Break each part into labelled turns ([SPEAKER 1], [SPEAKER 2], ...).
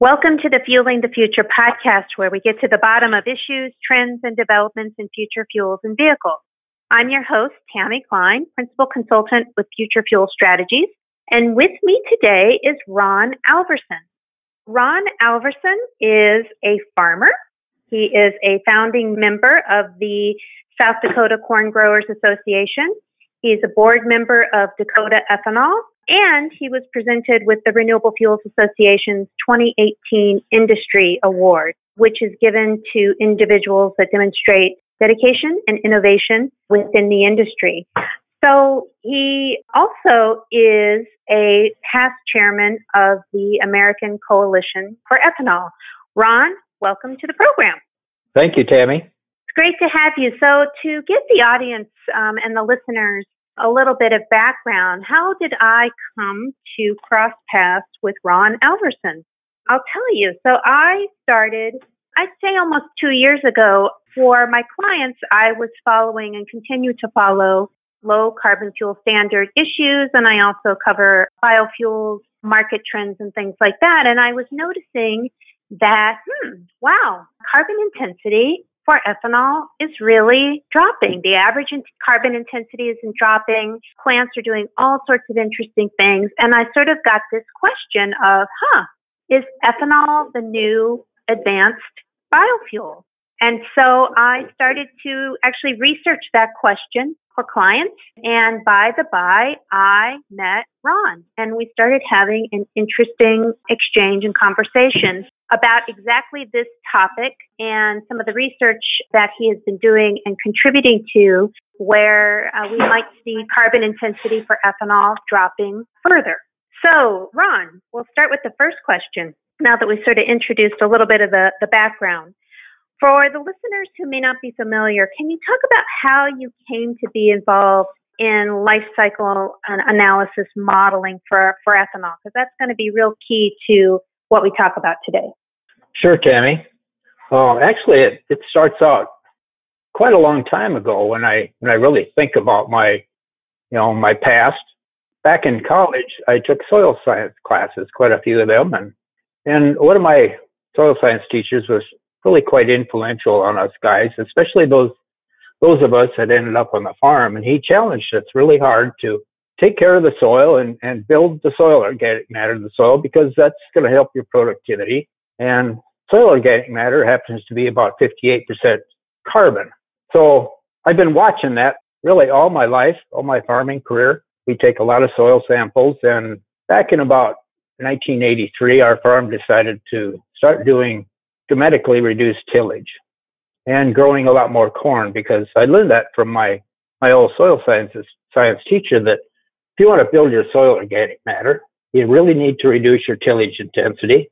[SPEAKER 1] Welcome to the Fueling the Future podcast, where we get to the bottom of issues, trends, and developments in future fuels and vehicles. I'm your host, Tammy Klein, Principal Consultant with Future Fuel Strategies. And with me today is Ron Alverson. Ron Alverson is a farmer. He is a founding member of the South Dakota Corn Growers Association. He's a board member of Dakota Ethanol and he was presented with the Renewable Fuels Association's 2018 Industry Award, which is given to individuals that demonstrate dedication and innovation within the industry. So he also is a past chairman of the American Coalition for Ethanol. Ron, welcome to the program.
[SPEAKER 2] Thank you, Tammy.
[SPEAKER 1] It's great to have you. So, to give the audience um, and the listeners a little bit of background. How did I come to cross paths with Ron Alverson? I'll tell you. So I started, I'd say almost two years ago. For my clients, I was following and continue to follow low carbon fuel standard issues, and I also cover biofuels, market trends, and things like that. And I was noticing that, hmm, wow, carbon intensity for ethanol is really dropping. The average in carbon intensity isn't dropping. Plants are doing all sorts of interesting things. And I sort of got this question of, huh, is ethanol the new advanced biofuel? And so I started to actually research that question for clients. And by the by, I met Ron and we started having an interesting exchange and conversation about exactly this topic and some of the research that he has been doing and contributing to where uh, we might see carbon intensity for ethanol dropping further. So, Ron, we'll start with the first question now that we've sort of introduced a little bit of the, the background. For the listeners who may not be familiar, can you talk about how you came to be involved in life cycle analysis modeling for, for ethanol? Because that's going to be real key to what we talk about today.
[SPEAKER 2] Sure, Tammy. Uh, actually, it, it starts out quite a long time ago when I when I really think about my you know my past. Back in college, I took soil science classes, quite a few of them, and and one of my soil science teachers was really quite influential on us guys, especially those those of us that ended up on the farm. And he challenged us really hard to take care of the soil and, and build the soil organic matter in the soil because that's going to help your productivity. And soil organic matter happens to be about 58% carbon. So I've been watching that really all my life, all my farming career. We take a lot of soil samples and back in about 1983, our farm decided to start doing dramatically reduced tillage and growing a lot more corn because I learned that from my, my old soil sciences science teacher that if you want to build your soil organic matter, you really need to reduce your tillage intensity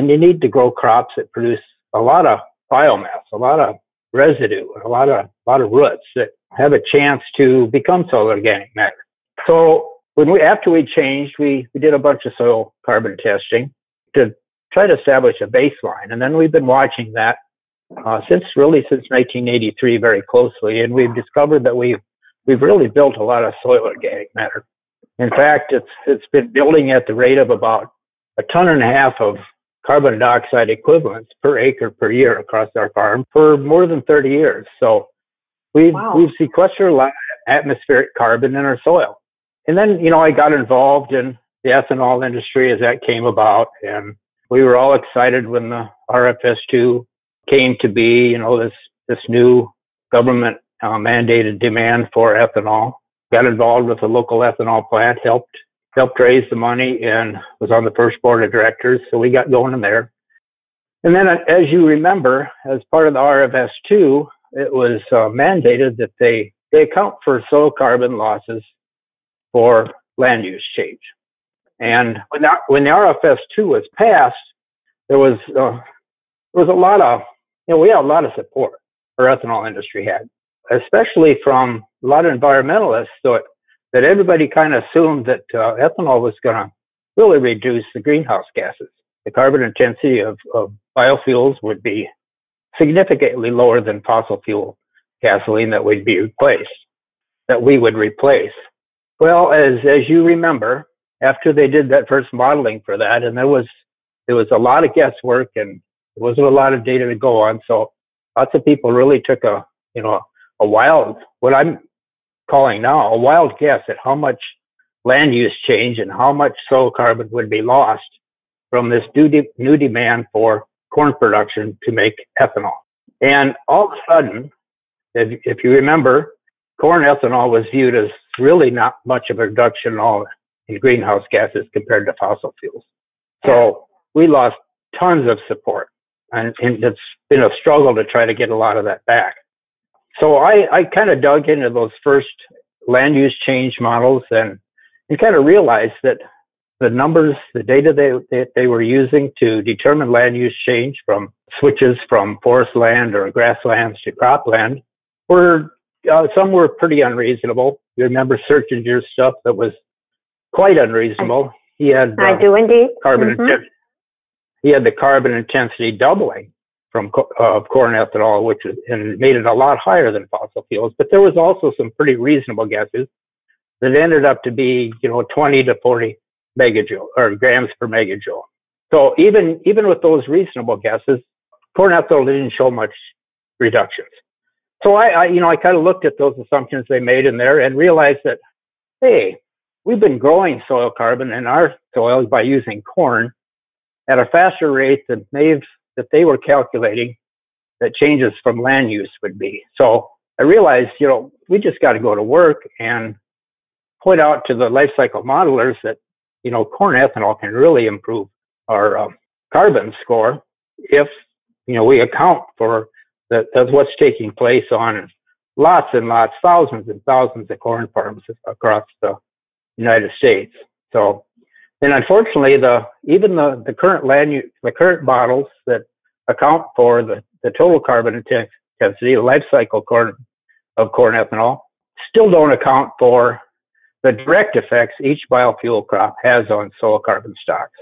[SPEAKER 2] and you need to grow crops that produce a lot of biomass, a lot of residue, a lot of a lot of roots that have a chance to become soil organic matter. So when we after we changed, we we did a bunch of soil carbon testing to try to establish a baseline, and then we've been watching that uh, since really since 1983 very closely, and we've discovered that we've we've really built a lot of soil organic matter. In fact, it's it's been building at the rate of about a ton and a half of carbon dioxide equivalents per acre per year across our farm for more than 30 years. So we've, wow. we've sequestered a lot of atmospheric carbon in our soil. And then, you know, I got involved in the ethanol industry as that came about. And we were all excited when the RFS2 came to be, you know, this, this new government uh, mandated demand for ethanol. Got involved with a local ethanol plant, helped helped raise the money and was on the first board of directors. So we got going in there. And then, as you remember, as part of the RFS2, it was uh, mandated that they, they account for soil carbon losses for land use change. And when, that, when the RFS2 was passed, there was, uh, there was a lot of, you know, we had a lot of support our ethanol industry had, especially from a lot of environmentalists. So that everybody kind of assumed that uh, ethanol was going to really reduce the greenhouse gases. The carbon intensity of, of biofuels would be significantly lower than fossil fuel gasoline that would be replaced, that we would replace. Well, as as you remember, after they did that first modeling for that, and there was it was a lot of guesswork and there wasn't a lot of data to go on. So lots of people really took a, you know, a wild, what I'm calling now, a wild guess at how much land use change and how much soil carbon would be lost from this new, de- new demand for corn production to make ethanol. And all of a sudden, if, if you remember, corn ethanol was viewed as really not much of a reduction at all in greenhouse gases compared to fossil fuels. So we lost tons of support and, and it's been a struggle to try to get a lot of that back. So I, I kind of dug into those first land use change models and, and kind of realized that the numbers, the data they, they, they were using to determine land use change from switches from forest land or grasslands to cropland were, uh, some were pretty unreasonable. You remember Searchinger's stuff that was quite unreasonable. He had,
[SPEAKER 1] uh, I do indeed.
[SPEAKER 2] Carbon
[SPEAKER 1] mm-hmm.
[SPEAKER 2] intensity. He had the carbon intensity doubling from uh, corn ethanol, which was, and made it a lot higher than fossil fuels. But there was also some pretty reasonable guesses that ended up to be, you know, 20 to 40 megajoule or grams per megajoule. So even even with those reasonable guesses, corn ethanol didn't show much reductions. So I, I you know I kind of looked at those assumptions they made in there and realized that hey, we've been growing soil carbon in our soils by using corn at a faster rate than they've that they were calculating that changes from land use would be. So I realized, you know, we just got to go to work and point out to the life cycle modelers that you know, corn ethanol can really improve our um, carbon score if, you know, we account for that, that's what's taking place on lots and lots, thousands and thousands of corn farms across the United States. So, and unfortunately, the even the, the current land use, the current models that account for the, the total carbon intensity, the life cycle corn of corn ethanol, still don't account for the direct effects each biofuel crop has on soil carbon stocks.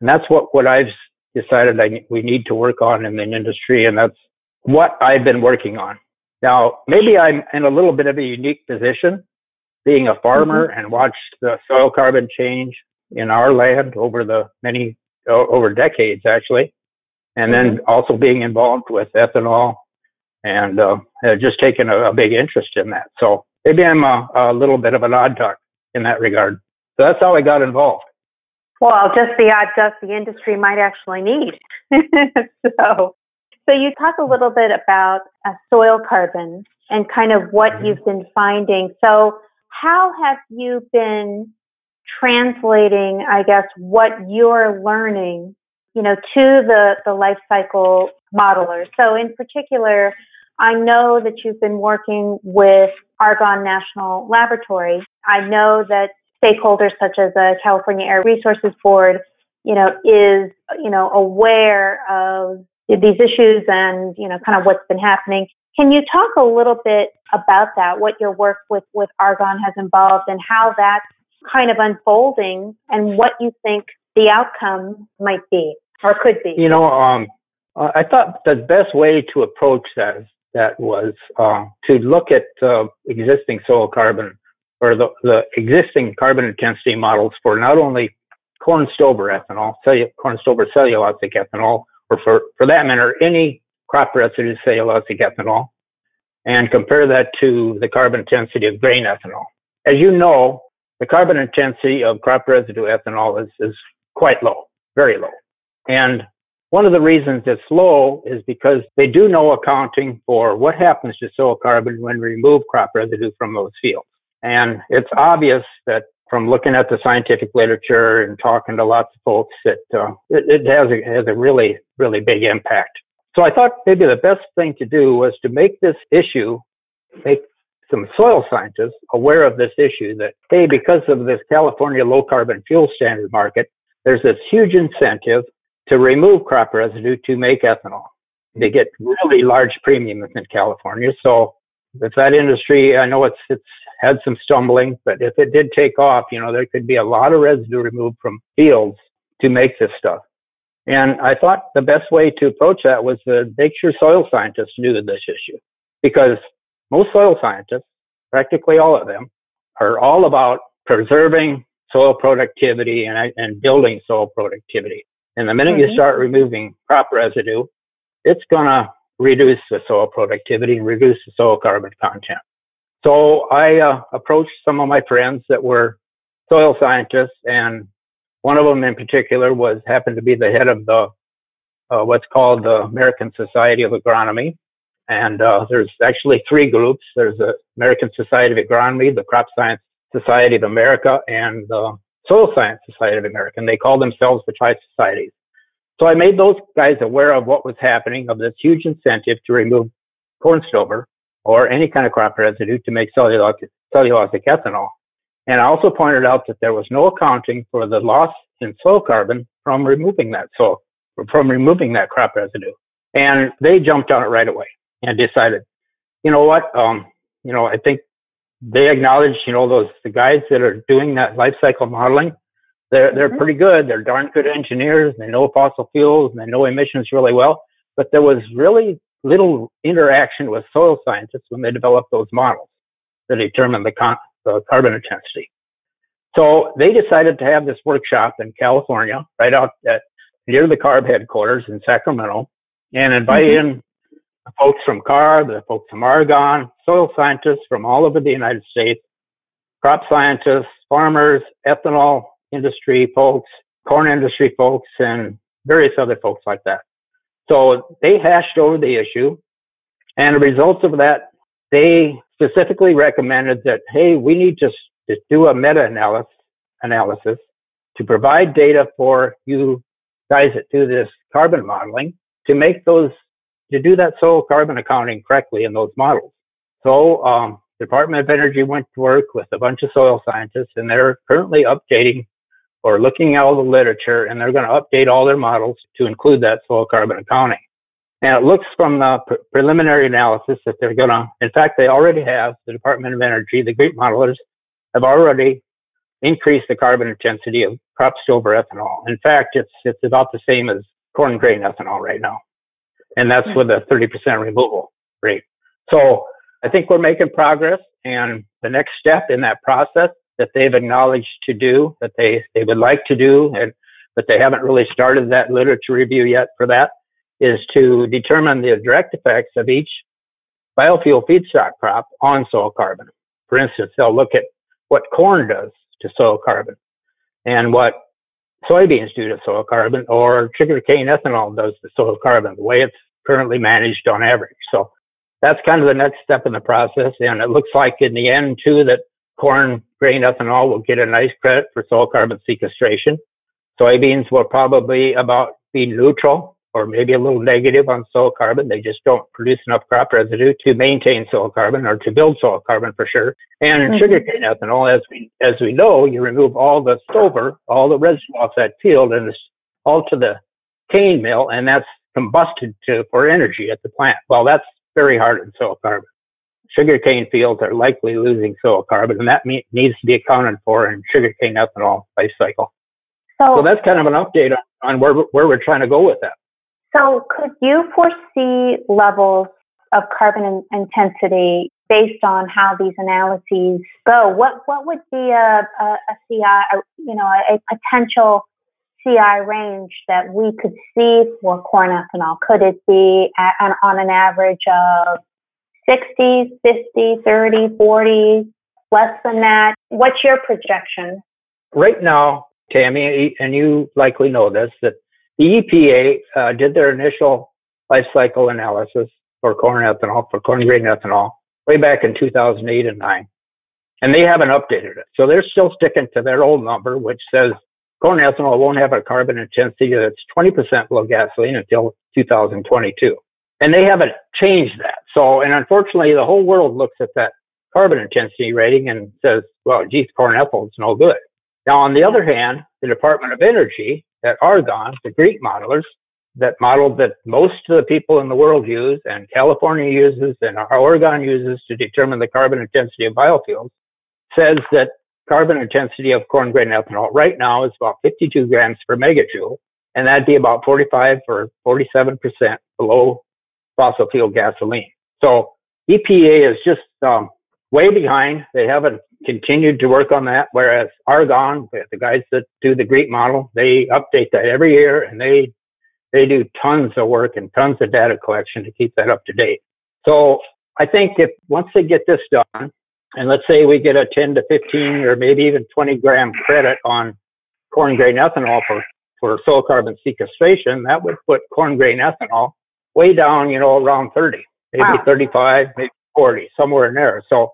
[SPEAKER 2] And that's what, what I've decided I, we need to work on in the industry. And that's what I've been working on. Now, maybe I'm in a little bit of a unique position being a farmer mm-hmm. and watched the soil carbon change in our land over the many, over decades actually. And then also being involved with ethanol and uh, just taking a, a big interest in that. So maybe I'm a, a little bit of an odd duck in that regard. So that's how I got involved.
[SPEAKER 1] Well, just the odd duck the industry might actually need. so, so you talk a little bit about uh, soil carbon and kind of what mm-hmm. you've been finding. So, how have you been translating, I guess, what you're learning, you know, to the the life cycle modelers? So, in particular, I know that you've been working with Argonne National Laboratory. I know that stakeholders such as the California Air Resources Board, you know, is, you know, aware of these issues and, you know, kind of what's been happening. Can you talk a little bit about that, what your work with, with Argonne has involved and how that's kind of unfolding and what you think the outcome might be or could be?
[SPEAKER 2] You know, um, I thought the best way to approach that that was uh, to look at uh, existing soil carbon or the, the existing carbon intensity models for not only corn stover ethanol, cellu- corn stover cellulosic ethanol, or for, for that matter, any crop residue cellulosic ethanol, and compare that to the carbon intensity of grain ethanol. As you know, the carbon intensity of crop residue ethanol is, is quite low, very low. And one of the reasons it's low is because they do no accounting for what happens to soil carbon when we remove crop residue from those fields. And it's obvious that from looking at the scientific literature and talking to lots of folks that uh, it, it has, a, has a really, really big impact. So I thought maybe the best thing to do was to make this issue, make some soil scientists aware of this issue that, hey, because of this California low carbon fuel standard market, there's this huge incentive to remove crop residue to make ethanol. They get really large premiums in California. So if that industry, I know it's it's had some stumbling, but if it did take off, you know, there could be a lot of residue removed from fields to make this stuff. And I thought the best way to approach that was to make sure soil scientists knew this issue, because most soil scientists, practically all of them, are all about preserving soil productivity and, and building soil productivity. And the minute mm-hmm. you start removing crop residue, it's going to reduce the soil productivity and reduce the soil carbon content. So I uh, approached some of my friends that were soil scientists, and one of them in particular was happened to be the head of the uh, what's called the American Society of Agronomy. And uh, there's actually three groups. There's the American Society of Agronomy, the Crop Science Society of America, and the Soil Science Society of America. And they call themselves the Tri Societies. So I made those guys aware of what was happening, of this huge incentive to remove corn stover or any kind of crop residue to make cellulosic, cellulosic ethanol. And I also pointed out that there was no accounting for the loss in soil carbon from removing that soil, from removing that crop residue. And they jumped on it right away and decided, you know what, um, you know, I think they acknowledge, you know, those the guys that are doing that life cycle modeling, they're they're mm-hmm. pretty good. They're darn good engineers. They know fossil fuels and they know emissions really well. But there was really little interaction with soil scientists when they developed those models to determine the, con- the carbon intensity. So they decided to have this workshop in California, right out at near the CARB headquarters in Sacramento, and invite mm-hmm. in the folks from CARB, the folks from Argonne, soil scientists from all over the United States, crop scientists, farmers, ethanol industry folks, corn industry folks, and various other folks like that. So they hashed over the issue. And the results of that, they specifically recommended that, hey, we need to, to do a meta analysis to provide data for you guys that do this carbon modeling to make those, to do that soil carbon accounting correctly in those models. So, um, Department of Energy went to work with a bunch of soil scientists and they're currently updating or looking at all the literature and they're going to update all their models to include that soil carbon accounting. And it looks from the pre- preliminary analysis that they're going to, in fact, they already have, the Department of Energy, the GREET modelers have already increased the carbon intensity of crop stover ethanol. In fact, it's, it's about the same as corn grain ethanol right now. And that's with a 30% removal rate. So I think we're making progress. And the next step in that process that they've acknowledged to do, that they, they would like to do, and but they haven't really started that literature review yet for that, is to determine the direct effects of each biofuel feedstock crop on soil carbon. For instance, they'll look at what corn does to soil carbon and what soybeans do to soil carbon or sugarcane ethanol does to soil carbon, the way it's currently managed on average. So that's kind of the next step in the process. And it looks like in the end too that corn grain ethanol will get a nice credit for soil carbon sequestration. Soybeans will probably about be neutral or maybe a little negative on soil carbon. They just don't produce enough crop residue to maintain soil carbon or to build soil carbon for sure. And mm-hmm. sugarcane ethanol, as we as we know, you remove all the stover, all the residue off that field, and it's all to the cane mill, and that's combusted to for energy at the plant. Well, that's very hard on soil carbon sugarcane fields are likely losing soil carbon, and that me- needs to be accounted for in sugarcane ethanol life cycle. So, so that's kind of an update on, on where where we're trying to go with that.
[SPEAKER 1] So, could you foresee levels of carbon intensity based on how these analyses go? What what would be a, a, a CI, a, you know, a, potential CI range that we could see for corn ethanol? Could it be at, on, on an average of 60, 50, 30, 40, less than that? What's your projection?
[SPEAKER 2] Right now, Tammy, and you likely know this, that the EPA uh, did their initial life cycle analysis for corn ethanol, for corn grain ethanol, way back in 2008 and 9. And they haven't updated it. So they're still sticking to their old number, which says corn ethanol won't have a carbon intensity that's 20% below gasoline until 2022. And they haven't changed that. So, and unfortunately, the whole world looks at that carbon intensity rating and says, well, geez, corn ethanol is no good. Now, on the other hand, the Department of Energy at Argonne, the GREET modelers that model that most of the people in the world use and California uses and Oregon uses to determine the carbon intensity of biofuels says that carbon intensity of corn grain ethanol right now is about 52 grams per megajoule. And that'd be about 45 or 47% below fossil fuel gasoline. So EPA is just um, way behind. They haven't continued to work on that. Whereas Argonne, the guys that do the GREET model, they update that every year and they they do tons of work and tons of data collection to keep that up to date. So I think if once they get this done, and let's say we get a 10 to 15 or maybe even 20 gram credit on corn grain ethanol for, for soil carbon sequestration, that would put corn grain ethanol way down, you know, around 30, maybe wow. 35, maybe 40, somewhere in there. So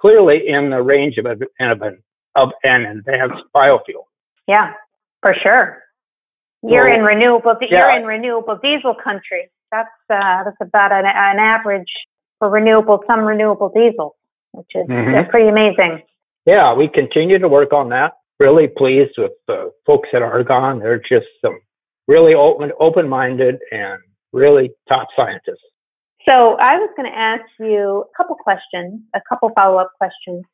[SPEAKER 2] clearly in the range of, a, of, an, of an advanced biofuel.
[SPEAKER 1] Yeah, for sure. You're well, in renewable. Yeah. You're in renewable diesel country. That's uh, that's about an, an average for renewable some renewable diesel, which is mm-hmm. pretty amazing.
[SPEAKER 2] Yeah, we continue to work on that. Really pleased with the folks at Argonne. They're just some really open open minded and really top scientists.
[SPEAKER 1] So I was going to ask you a couple questions, a couple follow up questions.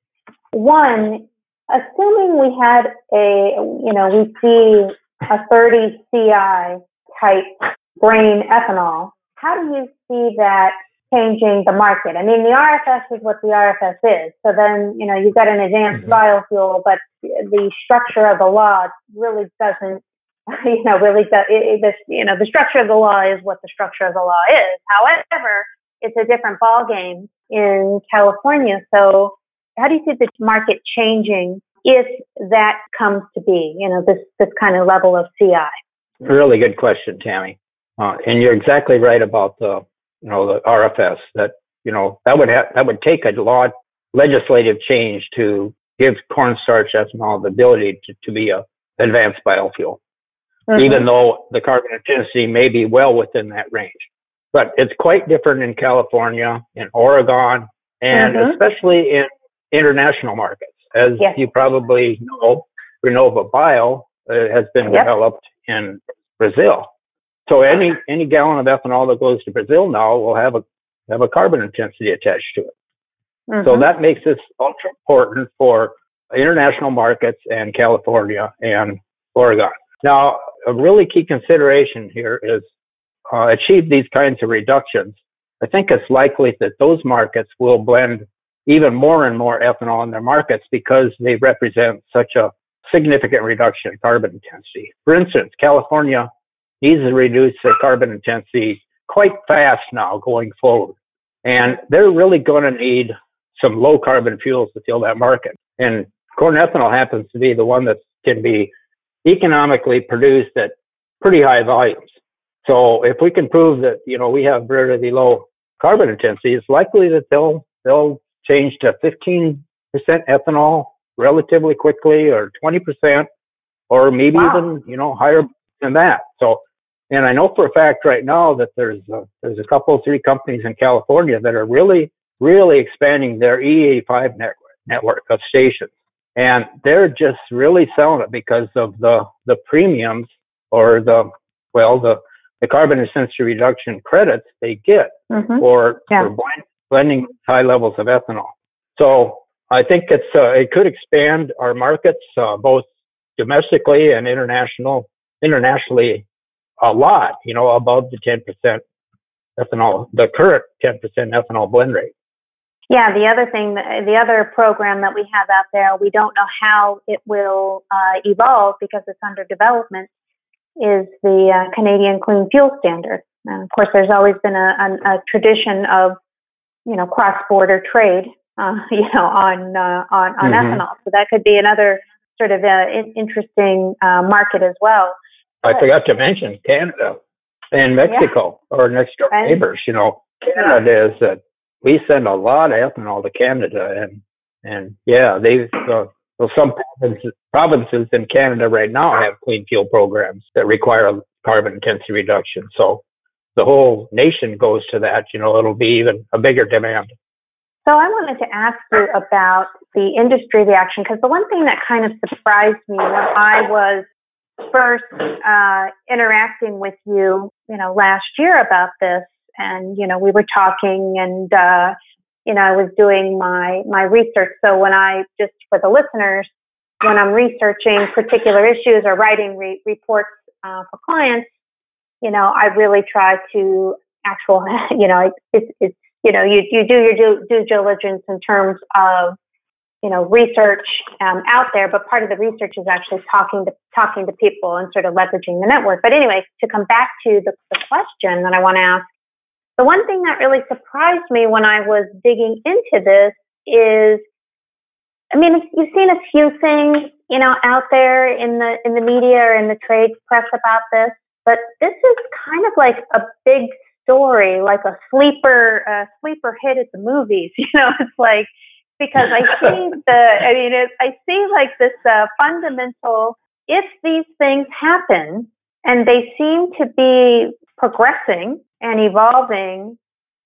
[SPEAKER 1] One, assuming we had a, you know, we see a 30 CI type grain ethanol, how do you see that changing the market? I mean, the RFS is what the RFS is. So then, you know, you've got an advanced mm-hmm. biofuel, but the structure of the law really doesn't, you know, really, does, it, it, you know, the structure of the law is what the structure of the law is. However, it's a different ballgame in California. So how do you see the market changing if that comes to be, you know, this, this kind of level of CI?
[SPEAKER 2] Really good question, Tammy. Uh, and you're exactly right about the, you know, the RFS that, you know, that would that would take a law legislative change to give cornstarch ethanol the ability to, to be a advanced biofuel, mm-hmm. even though the carbon intensity may be well within that range. But it's quite different in California, in Oregon, and mm-hmm. especially in international markets. As yes. you probably know, RenovaBio uh, has been yep. developed in Brazil. So any any gallon of ethanol that goes to Brazil now will have a have a carbon intensity attached to it. Mm-hmm. So that makes this ultra important for international markets and California and Oregon. Now, a really key consideration here is uh, achieve these kinds of reductions. I think it's likely that those markets will blend even more and more ethanol in their markets because they represent such a significant reduction in carbon intensity. For instance, California needs to reduce their carbon intensity quite fast now going forward. And they're really going to need some low carbon fuels to fill that market. And corn ethanol happens to be the one that can be economically produced at pretty high volumes. So if we can prove that, you know, we have relatively low carbon intensity, it's likely that they'll, they'll change to 15% ethanol relatively quickly or 20% or maybe wow. even, you know, higher than that. So, and I know for a fact right now that there's a, there's a couple, three companies in California that are really, really expanding their E85 network, network of stations. And they're just really selling it because of the, the premiums or the, well, the, the carbon intensity reduction credits they get mm-hmm. for, yeah. for blending high levels of ethanol. So I think it's uh, it could expand our markets uh, both domestically and international internationally a lot. You know, above the 10% ethanol, the current 10% ethanol blend rate.
[SPEAKER 1] Yeah, the other thing, the other program that we have out there, we don't know how it will uh, evolve because it's under development, is the uh, Canadian Clean Fuel Standard. And of course, there's always been a, a, a tradition of you know, cross-border trade, uh, you know, on uh, on on mm-hmm. ethanol. So that could be another sort of uh, in- interesting uh, market as well.
[SPEAKER 2] I forgot to mention Canada and Mexico, yeah. our next door neighbors. You know, Canada is that we send a lot of ethanol to Canada, and and yeah, they uh, well some provinces, provinces in Canada right now have clean fuel programs that require carbon intensity reduction. So the whole nation goes to that, you know, it'll be even a bigger demand.
[SPEAKER 1] So I wanted to ask you about the industry reaction because the one thing that kind of surprised me when I was first uh, interacting with you, you know, last year about this, and you know, we were talking, and uh, you know, I was doing my my research. So when I just for the listeners, when I'm researching particular issues or writing re- reports uh, for clients, you know, I really try to actual, you know, it's, it's you know, you, you do your due, due diligence in terms of, you know, research um, out there, but part of the research is actually talking to talking to people and sort of leveraging the network. But anyway, to come back to the, the question that I want to ask, the one thing that really surprised me when I was digging into this is, I mean, you've seen a few things, you know, out there in the in the media or in the trade press about this, but this is kind of like a big story, like a sleeper uh, sleeper hit at the movies. You know, it's like because I see the, I mean, it, I see like this uh, fundamental. If these things happen and they seem to be progressing and evolving,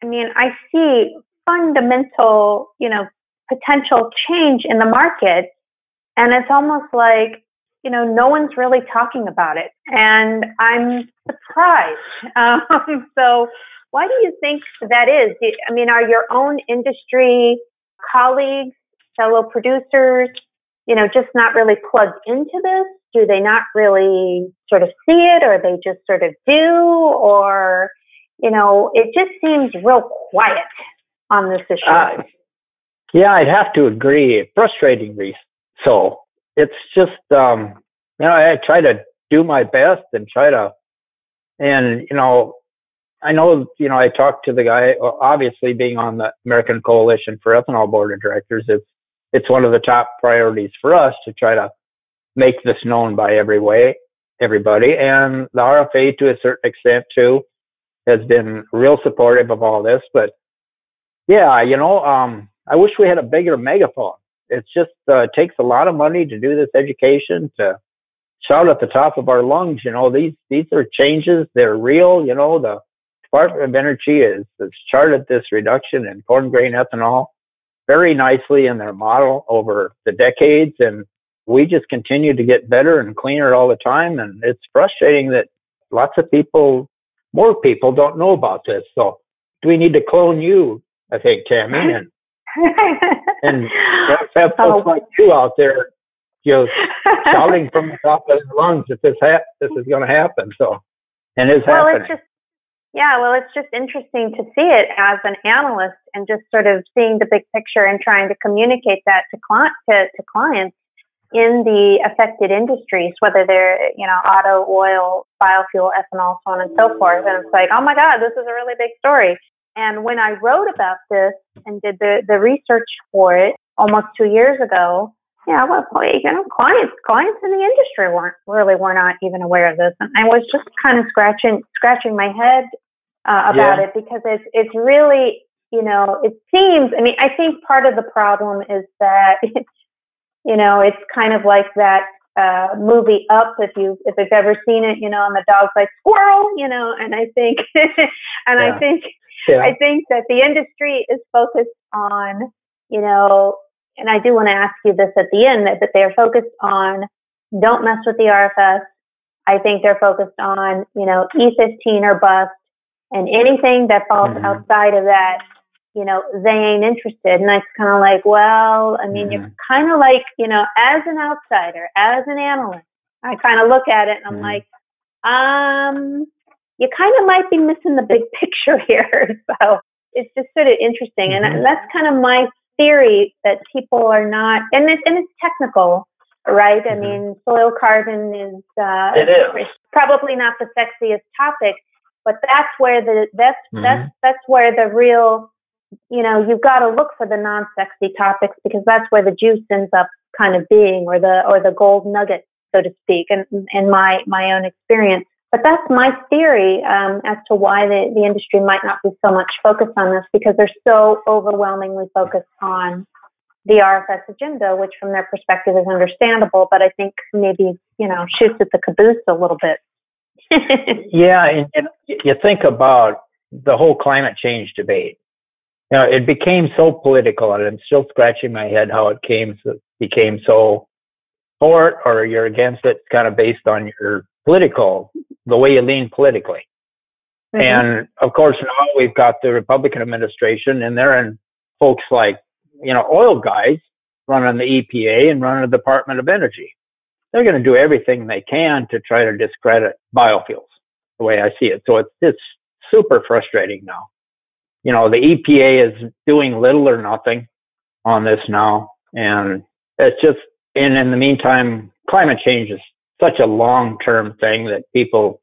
[SPEAKER 1] I mean, I see fundamental, you know, potential change in the market. And it's almost like, you know, no one's really talking about it. And I'm surprised. Um, so why do you think that is? I mean, are your own industry colleagues, fellow producers, you know, just not really plugged into this? Do they not really sort of see it or they just sort of do? Or, you know, it just seems real quiet on this issue. Uh,
[SPEAKER 2] yeah, I'd have to agree. Frustratingly so. It's just, um, you know, I try to do my best and try to, and, you know, I know, you know, I talked to the guy, obviously being on the American Coalition for Ethanol Board of Directors, it's, it's one of the top priorities for us to try to make this known by every way, everybody. And the RFA to a certain extent too has been real supportive of all this. But yeah, you know, um, I wish we had a bigger megaphone. It's just uh, takes a lot of money to do this education to shout at the top of our lungs. You know, these these are changes. They're real. You know, the Department of Energy has, has charted this reduction in corn grain ethanol very nicely in their model over the decades, and we just continue to get better and cleaner all the time. And it's frustrating that lots of people, more people, don't know about this. So, do we need to clone you? I think, Tammy, and and have oh. folks oh. like you out there, you know, shouting from the top of their lungs that this ha- this is going to happen. So, and it's well, happening.
[SPEAKER 1] It's just, yeah, well, it's just interesting to see it as an analyst and just sort of seeing the big picture and trying to communicate that to to, to clients in the affected industries, whether they're, you know, auto, oil, biofuel, ethanol, so on and so forth. And it's like, oh my God, this is a really big story. And when I wrote about this and did the, the research for it almost two years ago, yeah, well, you know, clients, clients in the industry weren't really were not even aware of this, and I was just kind of scratching, scratching my head uh, about yeah. it because it's it's really, you know, it seems. I mean, I think part of the problem is that, you know, it's kind of like that uh, movie Up, if you if you've ever seen it, you know, and the dog's like squirrel, you know, and I think, and yeah. I think yeah. I think that the industry is focused on, you know, and I do want to ask you this at the end that, that they're focused on don't mess with the RFS. I think they're focused on, you know, E15 or bust and anything that falls mm-hmm. outside of that, you know, they ain't interested. And it's kind of like, well, I mean, mm-hmm. you're kind of like, you know, as an outsider, as an analyst, I kind of look at it and I'm mm-hmm. like, um, you kind of might be missing the big picture here. so it's just sort of interesting. Mm-hmm. And that's kind of my theory that people are not, and it's, and it's technical, right? Mm-hmm. I mean, soil carbon is, uh,
[SPEAKER 2] it is.
[SPEAKER 1] probably not the sexiest topic, but that's where the, that's, mm-hmm. that's, that's where the real, you know, you've got to look for the non-sexy topics because that's where the juice ends up kind of being or the, or the gold nugget, so to speak, and in my, my own experience. But that's my theory um, as to why the, the industry might not be so much focused on this because they're so overwhelmingly focused on the RFS agenda, which from their perspective is understandable, but I think maybe, you know, shoots at the caboose a little bit.
[SPEAKER 2] yeah, and, and you think about the whole climate change debate. You know, it became so political, and I'm still scratching my head how it came became so for it or you're against it, kind of based on your political, the way you lean politically. Mm-hmm. And of course, now we've got the Republican administration, and they're in folks like, you know, oil guys running the EPA and running the Department of Energy. They're going to do everything they can to try to discredit biofuels, the way I see it. So it's, it's super frustrating now. You know, the EPA is doing little or nothing on this now. And it's just, and in the meantime, climate change is such a long term thing that people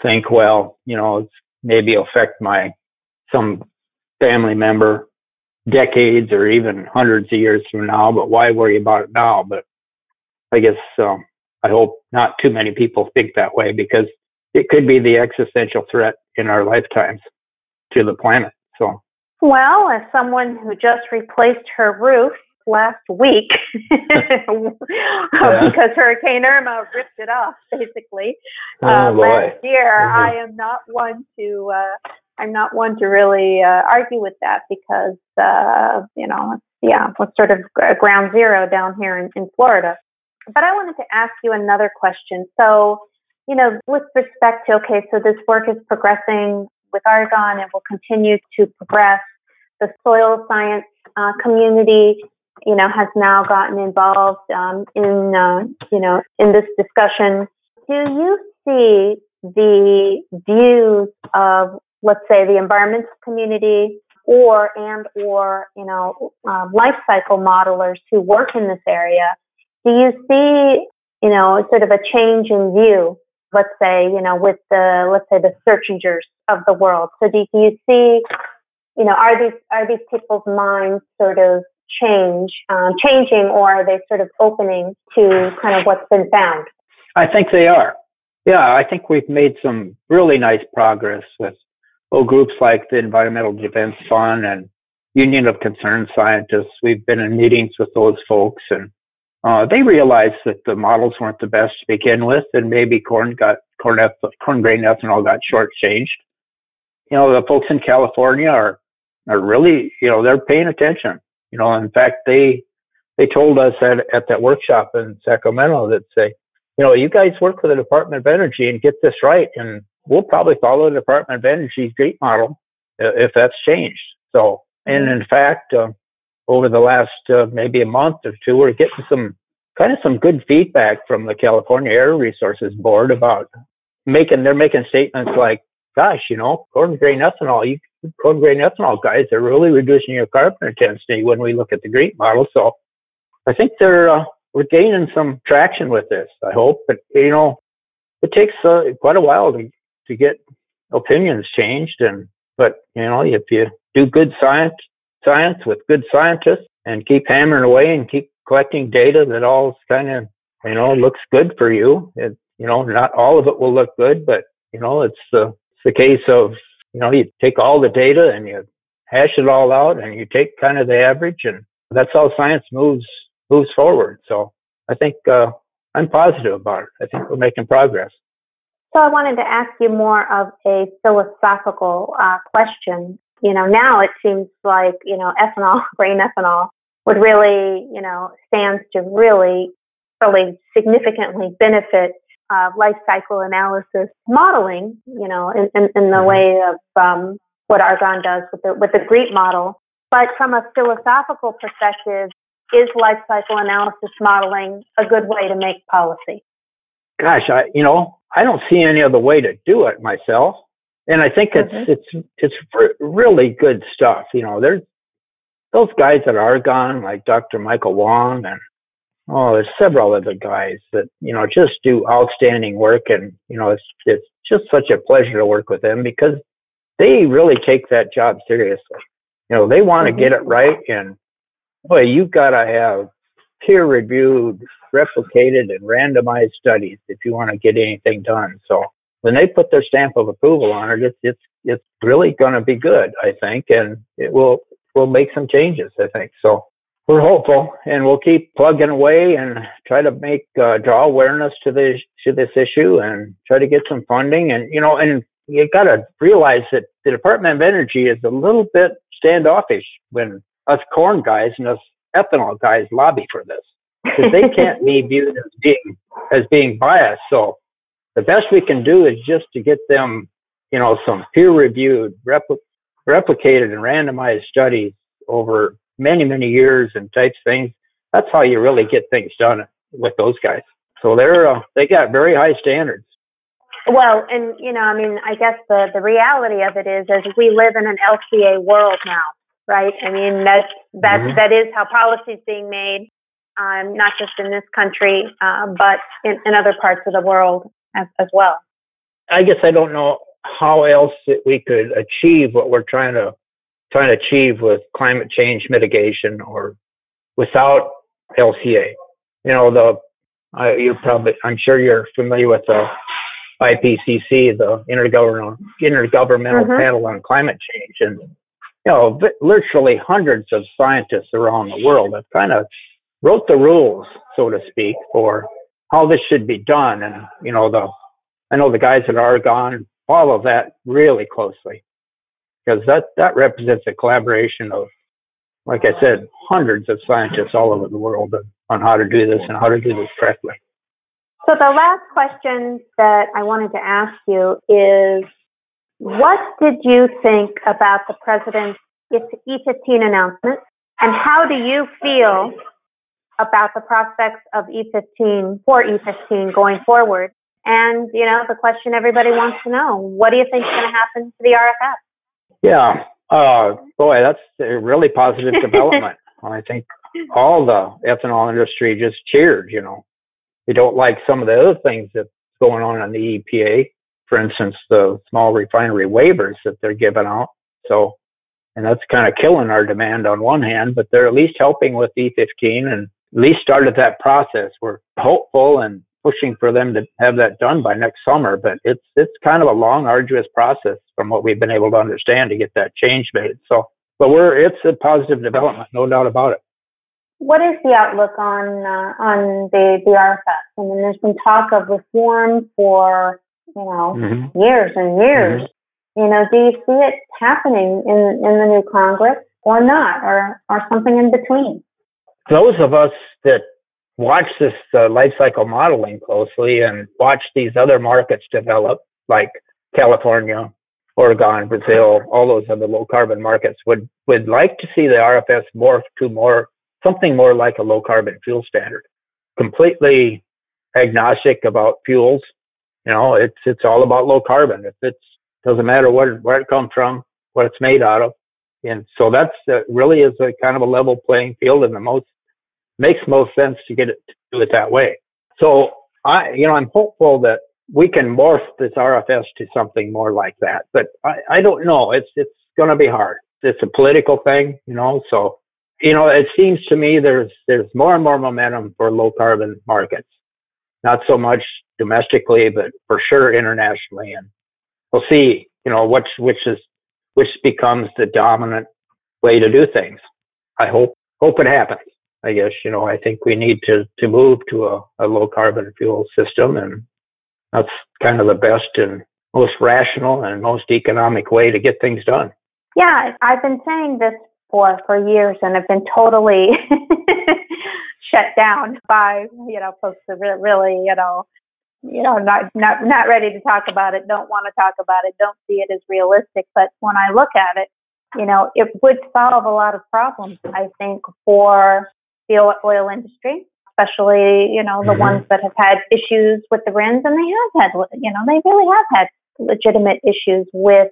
[SPEAKER 2] think, well, you know, it's maybe affect my, some family member decades or even hundreds of years from now, but why worry about it now? But I guess, um, I hope not too many people think that way because it could be the existential threat in our lifetimes to the planet. So,
[SPEAKER 1] well, as someone who just replaced her roof last week because Hurricane Irma ripped it off, basically
[SPEAKER 2] oh,
[SPEAKER 1] uh, last year, mm-hmm. I am not one to. Uh, I'm not one to really uh, argue with that because, uh, you know, yeah, it's sort of ground zero down here in, in Florida. But I wanted to ask you another question. So, you know, with respect to, okay, so this work is progressing with Argonne and will continue to progress. The soil science uh, community, you know, has now gotten involved um, in, uh, you know, in this discussion. Do you see the views of, let's say, the environmental community or and or you know um, life cycle modelers who work in this area do you see you know sort of a change in view let's say, you know, with the, let's say the Searchingers of the world. So do, you see, you know, are these, are these people's minds sort of change, um, changing or are they sort of opening to kind of what's been found?
[SPEAKER 2] I think they are. Yeah, I think we've made some really nice progress with oh, groups like the Environmental Defense Fund and Union of Concerned Scientists. We've been in meetings with those folks and uh, they realized that the models weren't the best to begin with, and maybe corn got corn, corn grain ethanol got shortchanged. You know, the folks in California are are really, you know, they're paying attention. You know, in fact, they they told us at at that workshop in Sacramento that say, you know, you guys work for the Department of Energy and get this right, and we'll probably follow the Department of Energy's GREET model if that's changed. So, and in fact, uh, over the last uh, maybe a month or two, we're getting some kind of some good feedback from the California Air Resources Board about making they're making statements like, "Gosh, you know, corn grain ethanol, you corn grain ethanol guys are really reducing your carbon intensity when we look at the GREET model." So I think they're uh, we're gaining some traction with this. I hope, but you know, it takes uh, quite a while to to get opinions changed, and but you know, if you do good science science with good scientists and keep hammering away and keep collecting data that all kind of, you know, looks good for you. It, you know, not all of it will look good, but, you know, it's the, it's the case of, you know, you take all the data and you hash it all out and you take kind of the average and that's how science moves, moves forward. So I think, uh, I'm positive about it. I think we're making progress.
[SPEAKER 1] So I wanted to ask you more of a philosophical uh, question you know, now it seems like, you know, ethanol, grain ethanol would really, you know, stands to really, really significantly benefit uh, life cycle analysis modeling, you know, in, in, in the mm-hmm. way of um, what Argonne does with the, with the GREET model. But from a philosophical perspective, is life cycle analysis modeling a good way to make policy?
[SPEAKER 2] Gosh, I, you know, I don't see any other way to do it myself and I think it's mm-hmm. it's it's really good stuff. You know, there's those guys at Argonne, like Dr. Michael Wang, and oh, there's several other guys that you know just do outstanding work, and you know, it's it's just such a pleasure to work with them because they really take that job seriously. You know, they want to mm-hmm. get it right, and boy, you've got to have peer-reviewed, replicated, and randomized studies if you want to get anything done. So when they put their stamp of approval on it, it's it's it's really going to be good, I think, and it will will make some changes, I think. So we're hopeful, and we'll keep plugging away and try to make uh, draw awareness to this to this issue and try to get some funding. And you know, and you got to realize that the Department of Energy is a little bit standoffish when us corn guys and us ethanol guys lobby for this because they can't be viewed as being as being biased. So the best we can do is just to get them, you know, some peer reviewed, repl- replicated and randomized studies over many, many years and types things. That's how you really get things done with those guys. So they're, uh, they got very high standards.
[SPEAKER 1] Well, and you know, I mean, I guess the the reality of it is, as we live in an LCA world now, right? I mean, that's that mm-hmm. that is how policy is being made, um, not just in this country, uh, but in, in other parts of the world as, as well.
[SPEAKER 2] I guess I don't know how else that we could achieve what we're trying to trying to achieve with climate change mitigation or without LCA. You know, the uh, you're probably I'm sure you're familiar with the IPCC, the Intergovernmental Intergovernmental mm-hmm. Panel on Climate Change, and you know, literally hundreds of scientists around the world have kind of wrote the rules, so to speak, for how this should be done. And you know, the I know the guys at Argonne follow that really closely because that that represents a collaboration of, like I said, hundreds of scientists all over the world on how to do this and how to do this correctly.
[SPEAKER 1] So the last question that I wanted to ask you is, what did you think about the president's E15 announcement, and how do you feel about the prospects of E15 for E15 going forward? And you know, the question everybody wants to know: What do you think is going to happen to the RFS?
[SPEAKER 2] Yeah, uh, boy, that's a really positive development. I think all the ethanol industry just cheered. You know, they don't like some of the other things that's going on in the EPA. For instance, the small refinery waivers that they're giving out. So, and that's kind of killing our demand on one hand, but they're at least helping with E15 and at least started that process. We're hopeful and pushing for them to have that done by next summer, but it's it's kind of a long, arduous process from what we've been able to understand to get that change made. So, but we're it's a positive development, no doubt about it
[SPEAKER 1] what is the outlook on uh, on the the RFS? I mean, there's been talk of reform for you know mm-hmm. years and years. Mm-hmm. You know, do you see it happening in in the new Congress or not, or or something in between?
[SPEAKER 2] Those of us that watch this uh, life cycle modeling closely and watch these other markets develop, like California, Oregon, Brazil, all those other low carbon markets, would would like to see the RFS morph to more something more like a low carbon fuel standard, completely agnostic about fuels. You know, it's it's all about low carbon. If it's doesn't matter what where it comes from, what it's made out of, and so that's uh, really is a kind of a level playing field, and the most makes most sense to get it to do it that way. So I, you know, I'm hopeful that we can morph this RFS to something more like that, but I, I don't know. It's it's going to be hard. It's a political thing, you know. So you know, it seems to me there's there's more and more momentum for low carbon markets. Not so much domestically, but for sure internationally. And we'll see, you know, which which is which becomes the dominant way to do things. I hope hope it happens. I guess, you know, I think we need to to move to a, a low carbon fuel system and that's kind of the best and most rational and most economic way to get things done.
[SPEAKER 1] Yeah, I've been saying this for for years and I've been totally shut down by you know folks that really you know you know not not not ready to talk about it don't want to talk about it don't see it as realistic but when i look at it you know it would solve a lot of problems i think for the oil industry especially you know the mm-hmm. ones that have had issues with the RINs and they have had you know they really have had legitimate issues with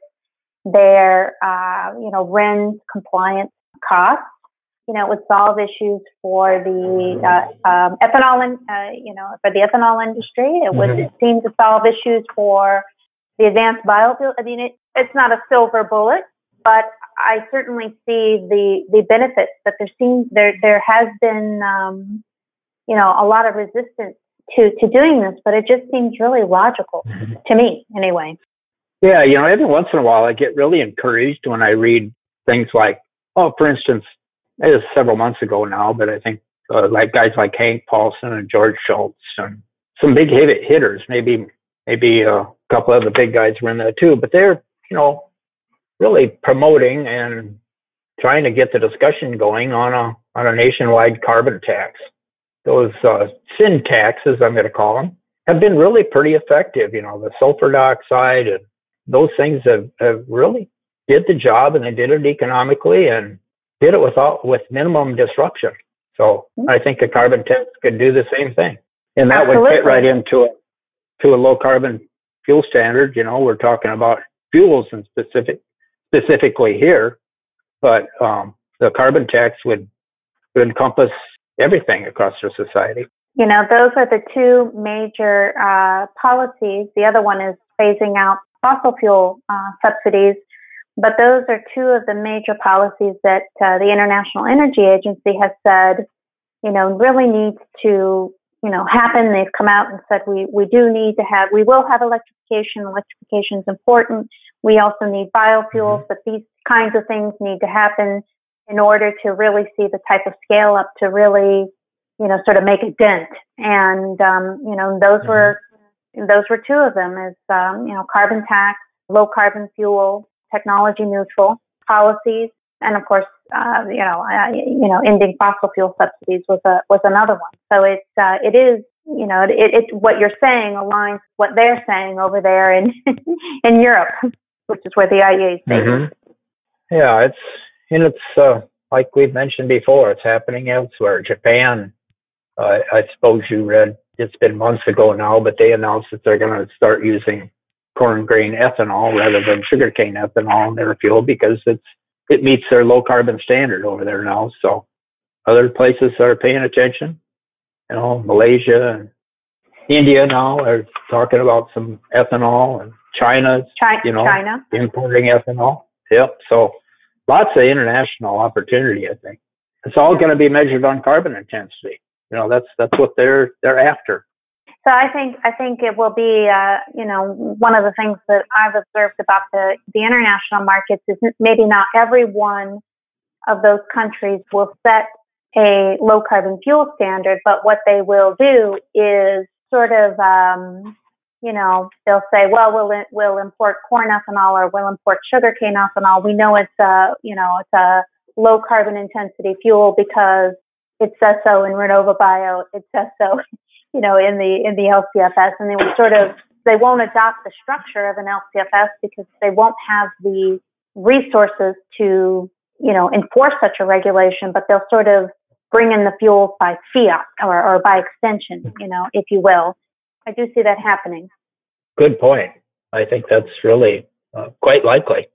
[SPEAKER 1] their, uh, you know, RINs compliance costs. You know, it would solve issues for the uh, um, ethanol, in, uh, you know, for the ethanol industry. It would mm-hmm. seem to solve issues for the advanced biofuel. I mean, it, it's not a silver bullet, but I certainly see the the benefits. But there seems there there has been, um, you know, a lot of resistance to to doing this, but it just seems really logical mm-hmm. to me, anyway.
[SPEAKER 2] Yeah, you know, every once in a while I get really encouraged when I read things like, oh, for instance, it was several months ago now, but I think uh, like guys like Hank Paulson and George Shultz and some big hit hitters, maybe maybe a couple of the big guys were in there too, but they're you know really promoting and trying to get the discussion going on a on a nationwide carbon tax. Those uh, sin taxes, I'm going to call them, have been really pretty effective. You know, the sulfur dioxide and those things have, have really did the job and they did it economically and did it without with minimum disruption. So. I think a carbon tax could do the same thing, and that Absolutely. would fit right into a to a low carbon fuel standard, you know, we're talking about fuels and specific specifically here, but um, the carbon tax would, would encompass everything across our society.
[SPEAKER 1] You know, those are the two major uh, policies. The other one is phasing out fossil fuel uh, subsidies. But those are two of the major policies that uh, the International Energy Agency has said, you know, really needs to, you know, happen. They've come out and said we, we do need to have, we will have electrification. Electrification is important. We also need biofuels, mm-hmm. but these kinds of things need to happen in order to really see the type of scale up to really, you know, sort of make a dent. And, um, you know, those mm-hmm. were, those were two of them is, um, you know, carbon tax, low carbon fuel, technology neutral policies. And of course, uh, you know, uh, you know, ending fossil fuel subsidies was a, was another one. So it's, uh, it is, you know, it, it, what you're saying aligns what they're saying over there in, in Europe, which is where the IEA is based. Mm-hmm.
[SPEAKER 2] Yeah, it's, and it's, uh, like we've mentioned before, it's happening elsewhere. Japan, uh, I suppose you read, it's been months ago now, but they announced that they're going to start using corn grain ethanol rather than sugarcane ethanol in their fuel because it's it meets their low carbon standard over there now. So other places are paying attention. You know, Malaysia and India now are talking about some ethanol and China's
[SPEAKER 1] China,
[SPEAKER 2] you know
[SPEAKER 1] China.
[SPEAKER 2] importing ethanol. Yep. So lots of international opportunity, I think. It's all going to be measured on carbon intensity. You know, that's that's what they're they're after.
[SPEAKER 1] So I think I think it will be, uh, you know, one of the things that I've observed about the the international markets is maybe not every one of those countries will set a low carbon fuel standard, but what they will do is sort of, um, you know, they'll say, well, we'll we'll import corn ethanol or we'll import sugarcane ethanol. We know it's a, you know, it's a low carbon intensity fuel because it says so in RenovaBio. It says so you know, in the in the LCFS, and they will sort of they won't adopt the structure of an LCFS because they won't have the resources to you know enforce such a regulation, but they'll sort of bring in the fuels by fiat or, or by extension, you know, if you will. I do see that happening.
[SPEAKER 2] Good point. I think that's really uh, quite likely.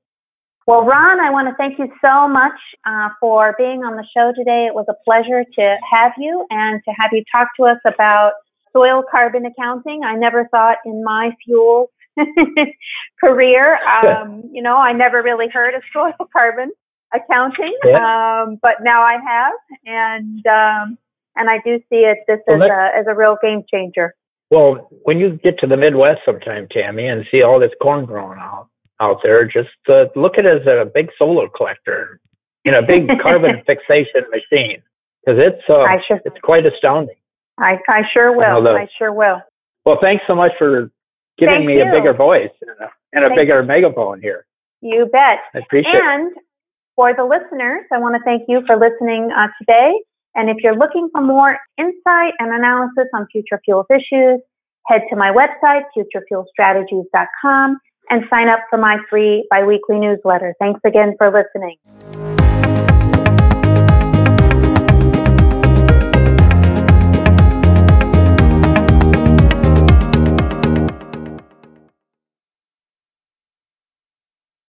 [SPEAKER 1] Well, Ron, I want to thank you so much uh, for being on the show today. It was a pleasure to have you and to have you talk to us about soil carbon accounting. I never thought in my fuel career, um, you know, I never really heard of soil carbon accounting, yeah. um, but now I have, and um, and I do see it this well, as a as a real game changer.
[SPEAKER 2] Well, when you get to the Midwest sometime, Tammy, and see all this corn growing out out there, just uh, look at it as a big solar collector, you know, a big carbon fixation machine, because it's uh, sure. it's quite astounding.
[SPEAKER 1] I, I sure will. I, I sure will.
[SPEAKER 2] Well, thanks so much for giving Thank me you. a bigger voice and a, and a bigger you. megaphone here.
[SPEAKER 1] You bet.
[SPEAKER 2] I appreciate
[SPEAKER 1] and it. for the listeners, I want to thank you for listening uh, today. And if you're looking for more insight and analysis on future fuels issues, head to my website, futurefuelstrategies.com, and sign up for my free biweekly newsletter. Thanks again for listening.